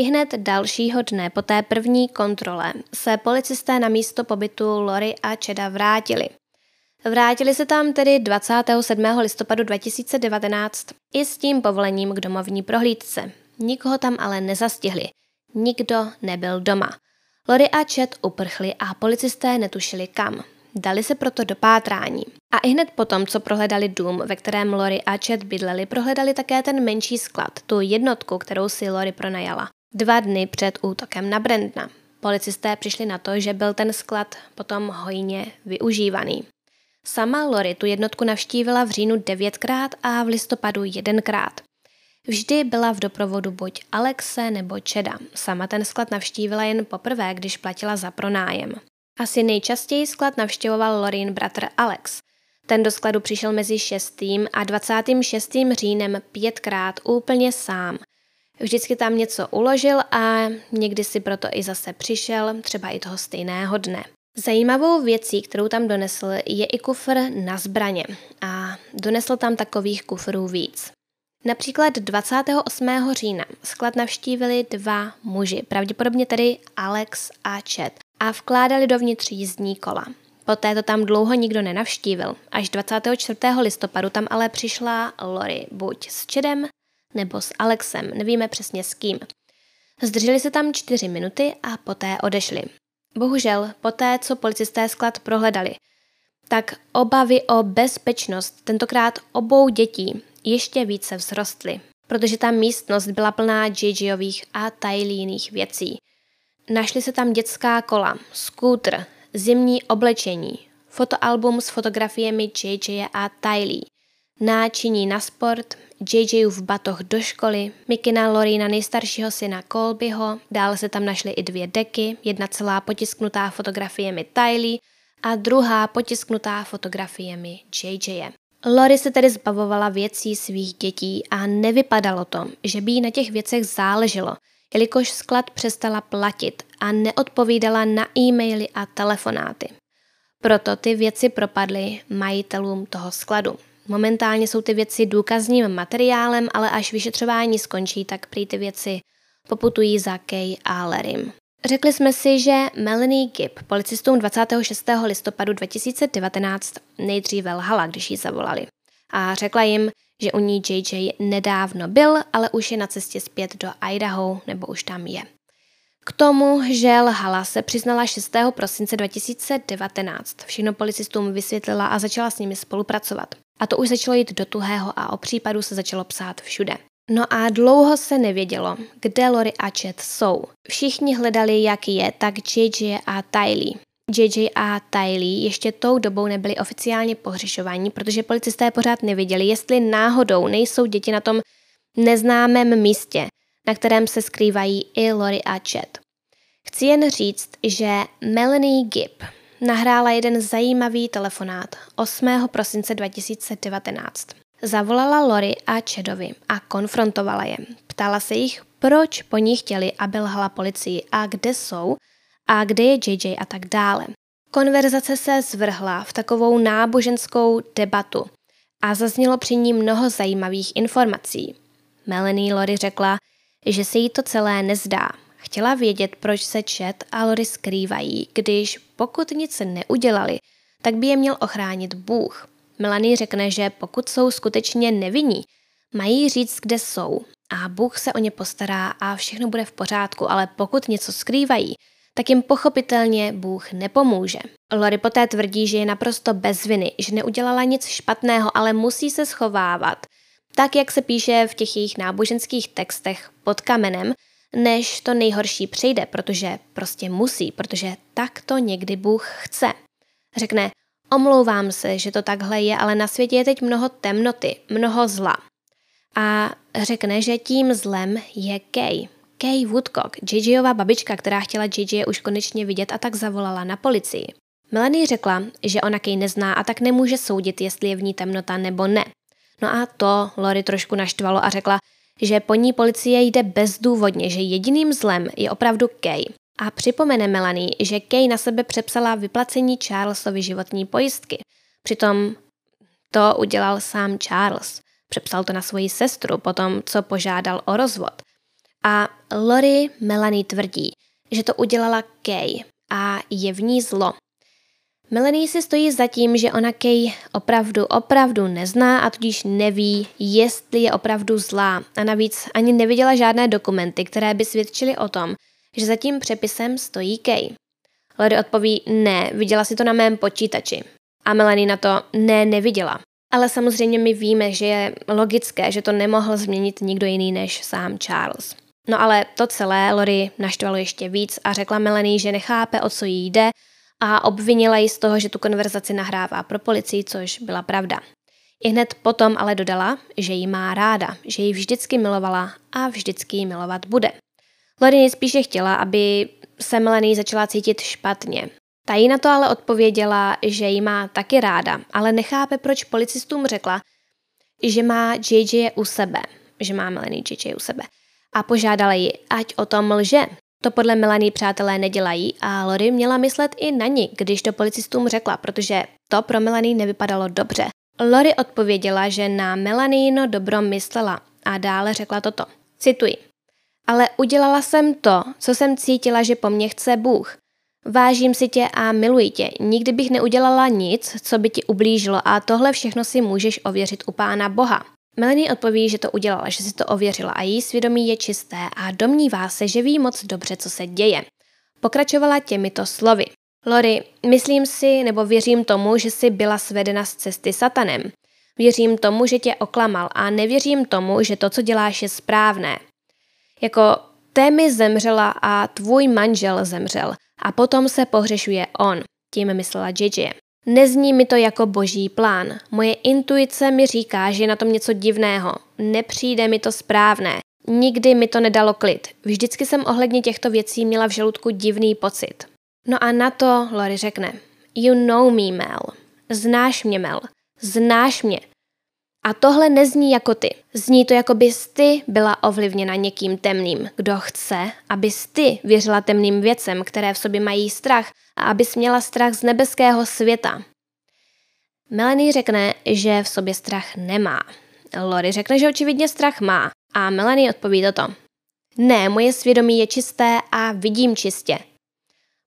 I hned dalšího dne po té první kontrole se policisté na místo pobytu Lori a Čeda vrátili. Vrátili se tam tedy 27. listopadu 2019 i s tím povolením k domovní prohlídce. Nikoho tam ale nezastihli. Nikdo nebyl doma. Lori a Chet uprchli a policisté netušili kam. Dali se proto do pátrání. A i hned potom, co prohledali dům, ve kterém Lori a Chet bydleli, prohledali také ten menší sklad, tu jednotku, kterou si Lori pronajala. Dva dny před útokem na Brandna. Policisté přišli na to, že byl ten sklad potom hojně využívaný. Sama Lori tu jednotku navštívila v říjnu devětkrát a v listopadu jedenkrát. Vždy byla v doprovodu buď Alexe nebo Čeda. Sama ten sklad navštívila jen poprvé, když platila za pronájem. Asi nejčastěji sklad navštěvoval Lorin bratr Alex. Ten do skladu přišel mezi 6. a 26. říjnem pětkrát úplně sám. Vždycky tam něco uložil a někdy si proto i zase přišel, třeba i toho stejného dne. Zajímavou věcí, kterou tam donesl, je i kufr na zbraně a donesl tam takových kufrů víc. Například 28. října sklad navštívili dva muži, pravděpodobně tedy Alex a Chet, a vkládali dovnitř jízdní kola. Poté to tam dlouho nikdo nenavštívil. Až 24. listopadu tam ale přišla Lori, buď s Chedem nebo s Alexem, nevíme přesně s kým. Zdrželi se tam čtyři minuty a poté odešli. Bohužel, poté, co policisté sklad prohledali, tak obavy o bezpečnost tentokrát obou dětí ještě více vzrostly, protože ta místnost byla plná JJových a Tyleených věcí. Našly se tam dětská kola, skútr, zimní oblečení, fotoalbum s fotografiemi JJ a Tylee, náčiní na sport, JJův batoh do školy, Mikina Lorina nejstaršího syna Colbyho, dále se tam našly i dvě deky, jedna celá potisknutá fotografiemi Tylee a druhá potisknutá fotografiemi JJ. Lori se tedy zbavovala věcí svých dětí a nevypadalo to, že by jí na těch věcech záleželo, jelikož sklad přestala platit a neodpovídala na e-maily a telefonáty. Proto ty věci propadly majitelům toho skladu. Momentálně jsou ty věci důkazním materiálem, ale až vyšetřování skončí, tak prý ty věci poputují za Kay a Larrym. Řekli jsme si, že Melanie Gibb policistům 26. listopadu 2019 nejdříve lhala, když ji zavolali. A řekla jim, že u ní JJ nedávno byl, ale už je na cestě zpět do Idaho, nebo už tam je. K tomu, že lhala, se přiznala 6. prosince 2019. Všechno policistům vysvětlila a začala s nimi spolupracovat. A to už začalo jít do tuhého a o případu se začalo psát všude. No a dlouho se nevědělo, kde Lori a Chet jsou. Všichni hledali, jak je, tak JJ a Tylee. JJ a Tylee ještě tou dobou nebyli oficiálně pohřešovaní, protože policisté pořád nevěděli, jestli náhodou nejsou děti na tom neznámém místě, na kterém se skrývají i Lori a Chet. Chci jen říct, že Melanie Gibb nahrála jeden zajímavý telefonát 8. prosince 2019. Zavolala Lori a Čedovi a konfrontovala je. Ptala se jich, proč po ní chtěli, aby lhala policii a kde jsou a kde je JJ a tak dále. Konverzace se zvrhla v takovou náboženskou debatu a zaznělo při ní mnoho zajímavých informací. Melanie Lori řekla, že se jí to celé nezdá. Chtěla vědět, proč se Chet a Lori skrývají, když pokud nic neudělali, tak by je měl ochránit Bůh. Melanie řekne, že pokud jsou skutečně nevinní, mají říct, kde jsou a Bůh se o ně postará a všechno bude v pořádku, ale pokud něco skrývají, tak jim pochopitelně Bůh nepomůže. Lori poté tvrdí, že je naprosto bez viny, že neudělala nic špatného, ale musí se schovávat, tak jak se píše v těch jejich náboženských textech pod kamenem, než to nejhorší přijde, protože prostě musí, protože tak to někdy Bůh chce. Řekne, Omlouvám se, že to takhle je, ale na světě je teď mnoho temnoty, mnoho zla. A řekne, že tím zlem je Kay. Kay Woodcock, JJová babička, která chtěla JJ už konečně vidět a tak zavolala na policii. Melanie řekla, že ona Kay nezná a tak nemůže soudit, jestli je v ní temnota nebo ne. No a to Lori trošku naštvalo a řekla, že po ní policie jde bezdůvodně, že jediným zlem je opravdu Kay. A připomene Melanie, že Kay na sebe přepsala vyplacení Charlesovi životní pojistky. Přitom to udělal sám Charles. Přepsal to na svoji sestru potom, co požádal o rozvod. A Lori Melanie tvrdí, že to udělala Kay a je v ní zlo. Melanie si stojí za tím, že ona Kay opravdu, opravdu nezná a tudíž neví, jestli je opravdu zlá. A navíc ani neviděla žádné dokumenty, které by svědčily o tom, že za tím přepisem stojí Kay. Lady odpoví, ne, viděla si to na mém počítači. A Melanie na to, ne, neviděla. Ale samozřejmě my víme, že je logické, že to nemohl změnit nikdo jiný než sám Charles. No ale to celé Lori naštvalo ještě víc a řekla Melanie, že nechápe, o co jí jde a obvinila ji z toho, že tu konverzaci nahrává pro policii, což byla pravda. I hned potom ale dodala, že ji má ráda, že ji vždycky milovala a vždycky ji milovat bude. Lori spíše chtěla, aby se Melanie začala cítit špatně. Ta jí na to ale odpověděla, že ji má taky ráda, ale nechápe, proč policistům řekla, že má JJ u sebe, že má Melanie JJ u sebe. A požádala ji, ať o tom lže. To podle Melanie přátelé nedělají a Lori měla myslet i na ní, když to policistům řekla, protože to pro Melanie nevypadalo dobře. Lori odpověděla, že na Melanino dobro myslela a dále řekla toto. Cituji. Ale udělala jsem to, co jsem cítila, že po mně chce Bůh. Vážím si tě a miluji tě. Nikdy bych neudělala nic, co by ti ublížilo a tohle všechno si můžeš ověřit u Pána Boha. Melanie odpoví, že to udělala, že si to ověřila a její svědomí je čisté a domnívá se, že ví moc dobře, co se děje. Pokračovala těmito slovy. Lori, myslím si nebo věřím tomu, že jsi byla svedena z cesty satanem. Věřím tomu, že tě oklamal a nevěřím tomu, že to, co děláš, je správné. Jako Témy zemřela a tvůj manžel zemřel a potom se pohřešuje on, tím myslela JJ. Nezní mi to jako boží plán. Moje intuice mi říká, že je na tom něco divného. Nepřijde mi to správné. Nikdy mi to nedalo klid. Vždycky jsem ohledně těchto věcí měla v žaludku divný pocit. No a na to Lori řekne. You know me, Mel. Znáš mě, Mel. Znáš mě. A tohle nezní jako ty. Zní to, jako bys ty byla ovlivněna někým temným, kdo chce, abys ty věřila temným věcem, které v sobě mají strach a abys měla strach z nebeského světa. Melanie řekne, že v sobě strach nemá. Lori řekne, že očividně strach má a Melanie odpoví toto. Ne, moje svědomí je čisté a vidím čistě.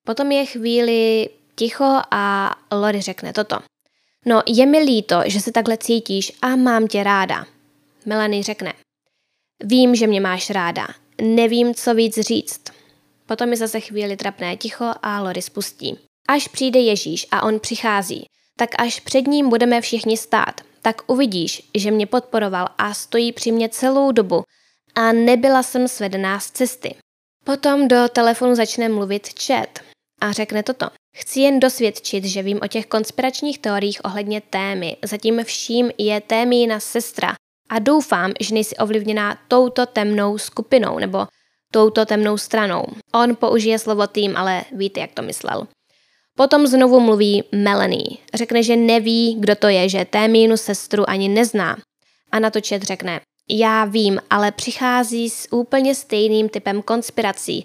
Potom je chvíli ticho a Lori řekne toto. No, je mi líto, že se takhle cítíš a mám tě ráda. Melanie řekne. Vím, že mě máš ráda. Nevím, co víc říct. Potom je zase chvíli trapné ticho a Lori spustí. Až přijde Ježíš a on přichází, tak až před ním budeme všichni stát, tak uvidíš, že mě podporoval a stojí při mě celou dobu a nebyla jsem svedená z cesty. Potom do telefonu začne mluvit chat a řekne toto. Chci jen dosvědčit, že vím o těch konspiračních teoriích ohledně témy. Zatím vším je témína sestra a doufám, že nejsi ovlivněná touto temnou skupinou nebo touto temnou stranou. On použije slovo tým, ale víte, jak to myslel. Potom znovu mluví Melanie. Řekne, že neví, kdo to je, že Témínu sestru ani nezná. A na to Chet řekne, já vím, ale přichází s úplně stejným typem konspirací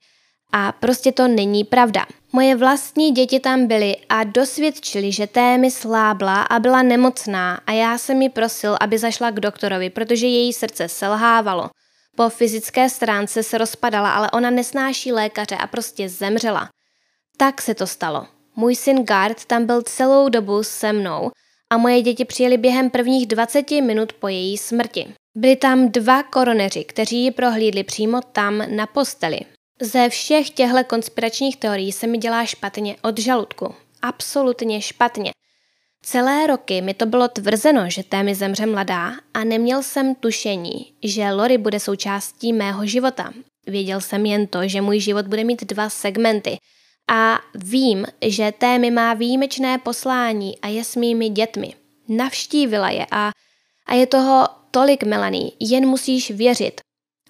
a prostě to není pravda. Moje vlastní děti tam byly a dosvědčili, že Témy slábla a byla nemocná a já jsem mi prosil, aby zašla k doktorovi, protože její srdce selhávalo. Po fyzické stránce se rozpadala, ale ona nesnáší lékaře a prostě zemřela. Tak se to stalo. Můj syn Gard tam byl celou dobu se mnou a moje děti přijeli během prvních 20 minut po její smrti. Byli tam dva koroneři, kteří ji prohlídli přímo tam na posteli. Ze všech těchto konspiračních teorií se mi dělá špatně od žaludku. Absolutně špatně. Celé roky mi to bylo tvrzeno, že Témy zemře mladá a neměl jsem tušení, že Lori bude součástí mého života. Věděl jsem jen to, že můj život bude mít dva segmenty a vím, že Témy má výjimečné poslání a je s mými dětmi. Navštívila je a, a je toho tolik, Melanie, jen musíš věřit.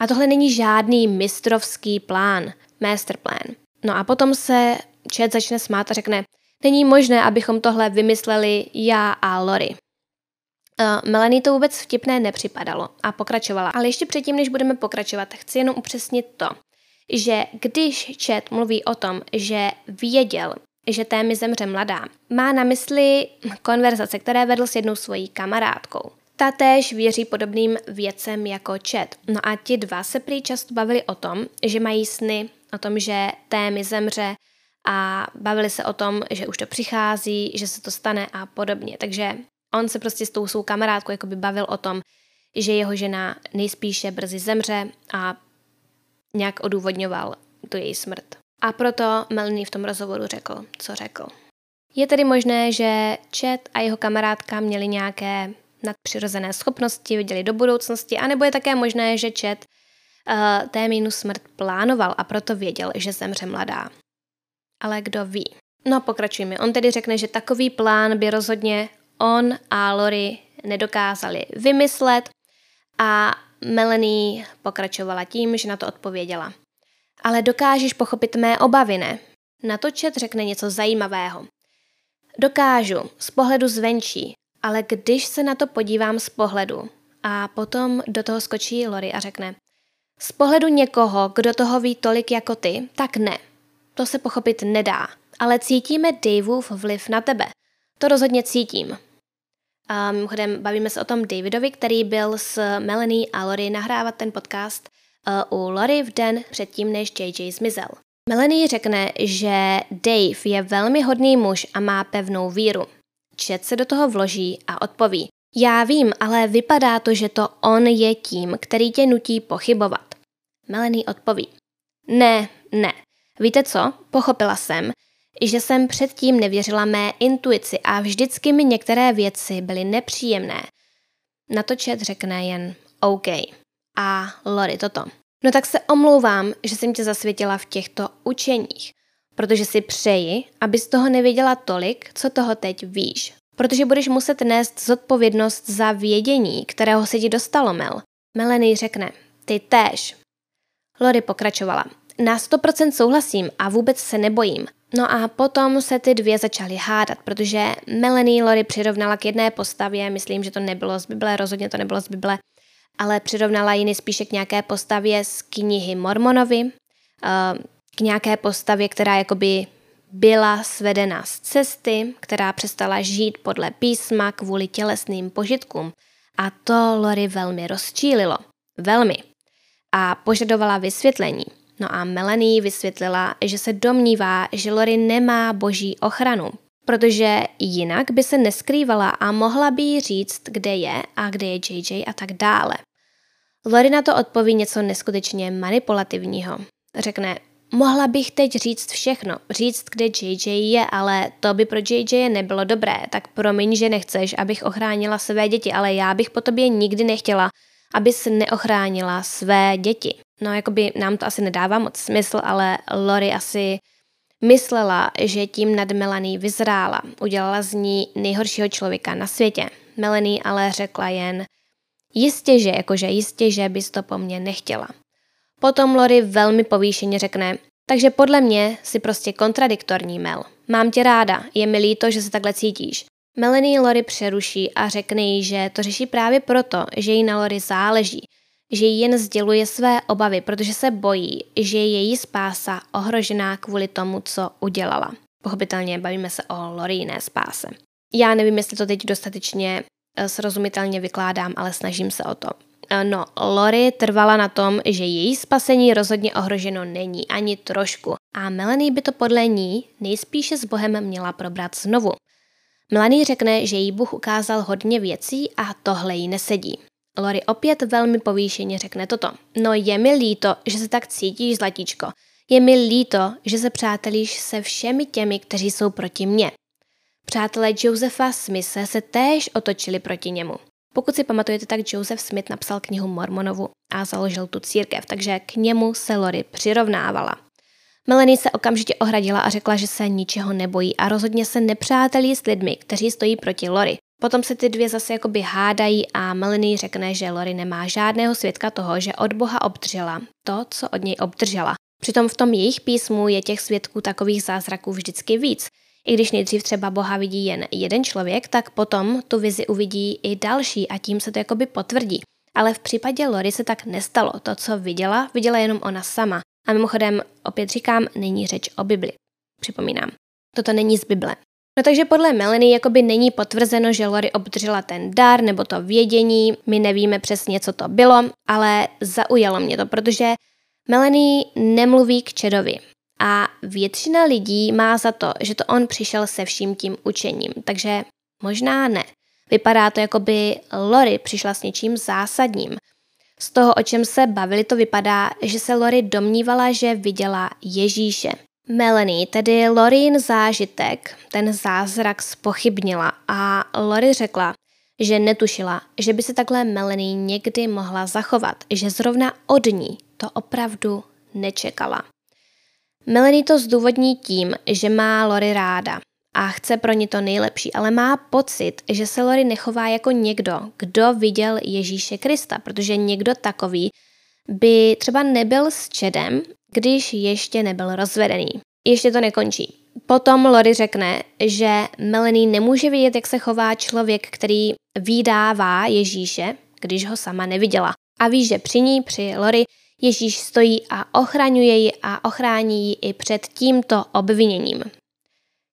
A tohle není žádný mistrovský plán, masterplan. No a potom se Chet začne smát a řekne, není možné, abychom tohle vymysleli já a Lori. Uh, Melanie to vůbec vtipné nepřipadalo a pokračovala. Ale ještě předtím, než budeme pokračovat, chci jenom upřesnit to, že když Chet mluví o tom, že věděl, že témy zemře mladá, má na mysli konverzace, které vedl s jednou svojí kamarádkou. Ta též věří podobným věcem jako Chet. No a ti dva se prý často bavili o tom, že mají sny, o tom, že témy zemře a bavili se o tom, že už to přichází, že se to stane a podobně. Takže on se prostě s tou svou kamarádkou jakoby bavil o tom, že jeho žena nejspíše brzy zemře a nějak odůvodňoval tu její smrt. A proto Melanie v tom rozhovoru řekl, co řekl. Je tedy možné, že Chet a jeho kamarádka měli nějaké nadpřirozené schopnosti, viděli do budoucnosti, anebo je také možné, že Chet uh, té mínu smrt plánoval a proto věděl, že zemře mladá. Ale kdo ví? No pokračujeme. On tedy řekne, že takový plán by rozhodně on a Lori nedokázali vymyslet a Melanie pokračovala tím, že na to odpověděla. Ale dokážeš pochopit mé obavy, ne? Na to Chet řekne něco zajímavého. Dokážu, z pohledu zvenčí, ale když se na to podívám z pohledu a potom do toho skočí Lori a řekne z pohledu někoho, kdo toho ví tolik jako ty, tak ne. To se pochopit nedá, ale cítíme Daveův vliv na tebe. To rozhodně cítím. A mimochodem bavíme se o tom Davidovi, který byl s Melanie a Lori nahrávat ten podcast uh, u Lori v den předtím, než JJ zmizel. Melanie řekne, že Dave je velmi hodný muž a má pevnou víru. Čet se do toho vloží a odpoví. Já vím, ale vypadá to, že to on je tím, který tě nutí pochybovat. Melanie odpoví. Ne, ne. Víte co? Pochopila jsem, že jsem předtím nevěřila mé intuici a vždycky mi některé věci byly nepříjemné. Na to Čet řekne jen OK. A Lori toto. No tak se omlouvám, že jsem tě zasvětila v těchto učeních, protože si přeji, abys z toho nevěděla tolik, co toho teď víš. Protože budeš muset nést zodpovědnost za vědění, kterého se ti dostalo, Mel. Melanie řekne, ty též. Lori pokračovala. Na 100% souhlasím a vůbec se nebojím. No a potom se ty dvě začaly hádat, protože Melanie Lori přirovnala k jedné postavě, myslím, že to nebylo z Bible, rozhodně to nebylo z Bible, ale přirovnala ji spíše k nějaké postavě z knihy Mormonovi, eh, k nějaké postavě, která jakoby byla svedena z cesty, která přestala žít podle písma kvůli tělesným požitkům. A to Lori velmi rozčílilo. Velmi. A požadovala vysvětlení. No a Melanie vysvětlila, že se domnívá, že Lori nemá boží ochranu, protože jinak by se neskrývala a mohla by jí říct, kde je a kde je JJ a tak dále. Lori na to odpoví něco neskutečně manipulativního. Řekne, mohla bych teď říct všechno, říct, kde JJ je, ale to by pro JJ nebylo dobré, tak promiň, že nechceš, abych ochránila své děti, ale já bych po tobě nikdy nechtěla, abys neochránila své děti. No, jakoby nám to asi nedává moc smysl, ale Lori asi myslela, že tím nad Melanie vyzrála. Udělala z ní nejhoršího člověka na světě. Melanie ale řekla jen, jistě, že, jakože jistě, že bys to po mně nechtěla. Potom Lori velmi povýšeně řekne, takže podle mě si prostě kontradiktorní, Mel. Mám tě ráda, je mi líto, že se takhle cítíš. Melanie Lori přeruší a řekne jí, že to řeší právě proto, že jí na Lori záleží, že jí jen sděluje své obavy, protože se bojí, že je její spása ohrožená kvůli tomu, co udělala. Pochopitelně bavíme se o Loriné spáse. Já nevím, jestli to teď dostatečně eh, srozumitelně vykládám, ale snažím se o to. Eh, no, Lori trvala na tom, že její spasení rozhodně ohroženo není ani trošku a Melanie by to podle ní nejspíše s Bohem měla probrat znovu. Melanie řekne, že jí Bůh ukázal hodně věcí a tohle jí nesedí. Lori opět velmi povýšeně řekne toto. No je mi líto, že se tak cítíš, zlatíčko. Je mi líto, že se přátelíš se všemi těmi, kteří jsou proti mně. Přátelé Josefa Smise se též otočili proti němu. Pokud si pamatujete, tak Joseph Smith napsal knihu Mormonovu a založil tu církev, takže k němu se Lori přirovnávala. Melanie se okamžitě ohradila a řekla, že se ničeho nebojí a rozhodně se nepřátelí s lidmi, kteří stojí proti Lori. Potom se ty dvě zase jakoby hádají a Melanie řekne, že Lori nemá žádného svědka toho, že od Boha obdržela to, co od něj obdržela. Přitom v tom jejich písmu je těch svědků takových zázraků vždycky víc. I když nejdřív třeba Boha vidí jen jeden člověk, tak potom tu vizi uvidí i další a tím se to jakoby potvrdí. Ale v případě Lori se tak nestalo. To, co viděla, viděla jenom ona sama. A mimochodem, opět říkám, není řeč o Bibli. Připomínám. Toto není z Bible. No takže podle Melanie jakoby není potvrzeno, že Lori obdržela ten dar nebo to vědění, my nevíme přesně, co to bylo, ale zaujalo mě to, protože Melanie nemluví k Čedovi. A většina lidí má za to, že to on přišel se vším tím učením, takže možná ne. Vypadá to, jako by Lori přišla s něčím zásadním. Z toho, o čem se bavili, to vypadá, že se Lori domnívala, že viděla Ježíše. Melanie, tedy Lorin zážitek, ten zázrak spochybnila a Lori řekla, že netušila, že by se takhle Melanie někdy mohla zachovat, že zrovna od ní to opravdu nečekala. Melanie to zdůvodní tím, že má Lori ráda a chce pro ní to nejlepší, ale má pocit, že se Lori nechová jako někdo, kdo viděl Ježíše Krista, protože někdo takový by třeba nebyl s Čedem, když ještě nebyl rozvedený. Ještě to nekončí. Potom Lori řekne, že Melanie nemůže vidět, jak se chová člověk, který vydává Ježíše, když ho sama neviděla. A ví, že při ní, při Lori, Ježíš stojí a ochraňuje ji a ochrání ji i před tímto obviněním.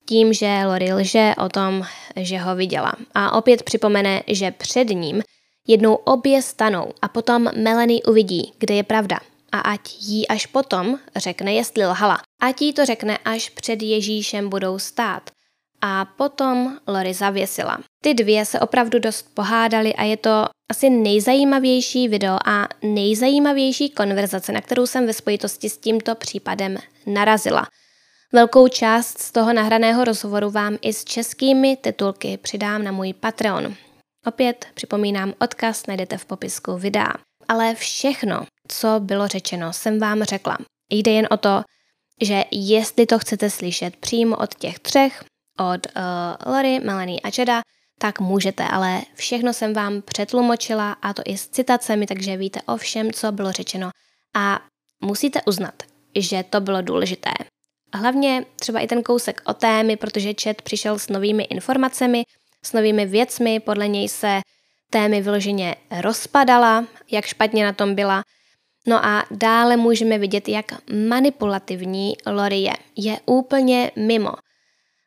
Tím, že Lori lže o tom, že ho viděla. A opět připomene, že před ním jednou obě stanou a potom Melanie uvidí, kde je pravda a ať jí až potom řekne, jestli lhala. Ať jí to řekne, až před Ježíšem budou stát. A potom Lori zavěsila. Ty dvě se opravdu dost pohádali a je to asi nejzajímavější video a nejzajímavější konverzace, na kterou jsem ve spojitosti s tímto případem narazila. Velkou část z toho nahraného rozhovoru vám i s českými titulky přidám na můj Patreon. Opět připomínám, odkaz najdete v popisku videa. Ale všechno, co bylo řečeno, jsem vám řekla. Jde jen o to, že jestli to chcete slyšet přímo od těch třech, od uh, Lori, Melanie a Jeda, tak můžete, ale všechno jsem vám přetlumočila a to i s citacemi, takže víte o všem, co bylo řečeno. A musíte uznat, že to bylo důležité. Hlavně třeba i ten kousek o témy, protože chat přišel s novými informacemi, s novými věcmi, podle něj se témy vyloženě rozpadala, jak špatně na tom byla. No a dále můžeme vidět, jak manipulativní Lori je. Je úplně mimo.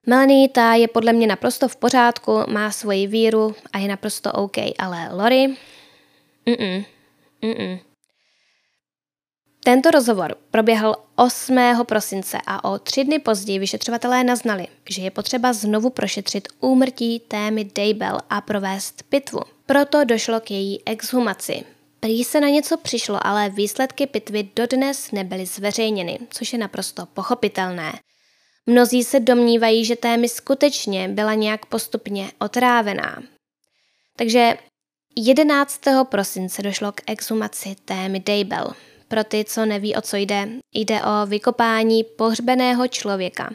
Melanie ta je podle mě naprosto v pořádku, má svoji víru a je naprosto OK, ale Lori... Mm-mm. Mm-mm. Tento rozhovor proběhl 8. prosince a o tři dny později vyšetřovatelé naznali, že je potřeba znovu prošetřit úmrtí témy Daybell a provést pitvu. Proto došlo k její exhumaci. Prý se na něco přišlo, ale výsledky pitvy dodnes nebyly zveřejněny, což je naprosto pochopitelné. Mnozí se domnívají, že témy skutečně byla nějak postupně otrávená. Takže 11. prosince došlo k exhumaci témy Daybell. Pro ty, co neví, o co jde, jde o vykopání pohřbeného člověka.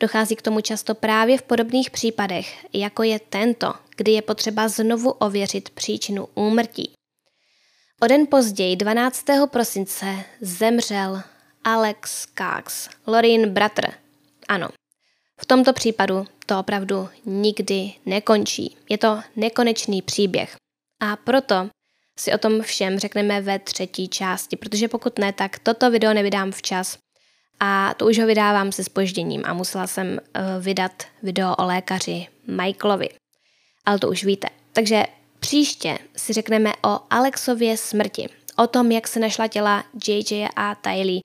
Dochází k tomu často právě v podobných případech, jako je tento, kdy je potřeba znovu ověřit příčinu úmrtí. O den později, 12. prosince, zemřel Alex Cox, Lorin bratr. Ano, v tomto případu to opravdu nikdy nekončí. Je to nekonečný příběh. A proto si o tom všem řekneme ve třetí části, protože pokud ne, tak toto video nevydám včas a to už ho vydávám se spožděním a musela jsem uh, vydat video o lékaři Michaelovi. Ale to už víte. Takže příště si řekneme o Alexově smrti, o tom, jak se našla těla JJ a Tylee,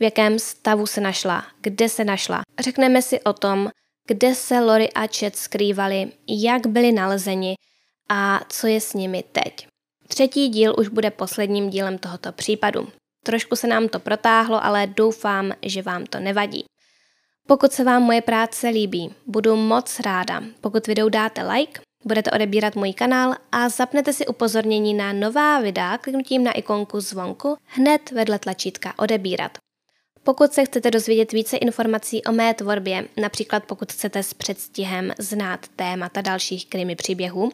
v jakém stavu se našla, kde se našla. Řekneme si o tom, kde se Lori a Chet skrývali, jak byli nalezeni a co je s nimi teď. Třetí díl už bude posledním dílem tohoto případu. Trošku se nám to protáhlo, ale doufám, že vám to nevadí. Pokud se vám moje práce líbí, budu moc ráda, pokud videu dáte like, budete odebírat můj kanál a zapnete si upozornění na nová videa kliknutím na ikonku zvonku hned vedle tlačítka odebírat. Pokud se chcete dozvědět více informací o mé tvorbě, například pokud chcete s předstihem znát témata dalších krimi příběhů,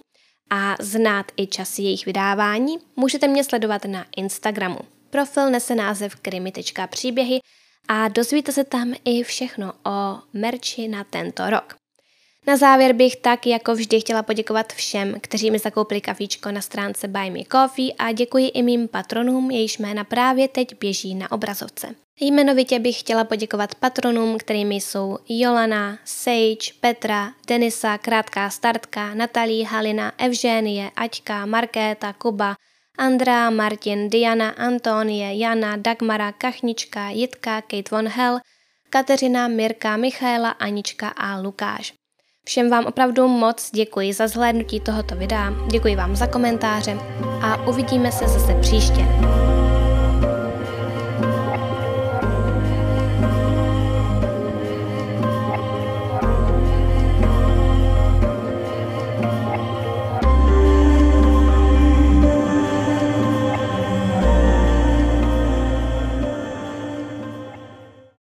a znát i časy jejich vydávání, můžete mě sledovat na Instagramu. Profil nese název krimi.příběhy a dozvíte se tam i všechno o merči na tento rok. Na závěr bych tak jako vždy chtěla poděkovat všem, kteří mi zakoupili kafíčko na stránce Buy Me Coffee a děkuji i mým patronům, jejichž jména právě teď běží na obrazovce. Jmenovitě bych chtěla poděkovat patronům, kterými jsou Jolana, Sage, Petra, Denisa, Krátká startka, Natalí, Halina, Evženie, Aťka, Markéta, Kuba, Andrea, Martin, Diana, Antonie, Jana, Dagmara, Kachnička, Jitka, Kate von Hell, Kateřina, Mirka, Michaela, Anička a Lukáš. Všem vám opravdu moc děkuji za zhlédnutí tohoto videa, děkuji vám za komentáře a uvidíme se zase příště.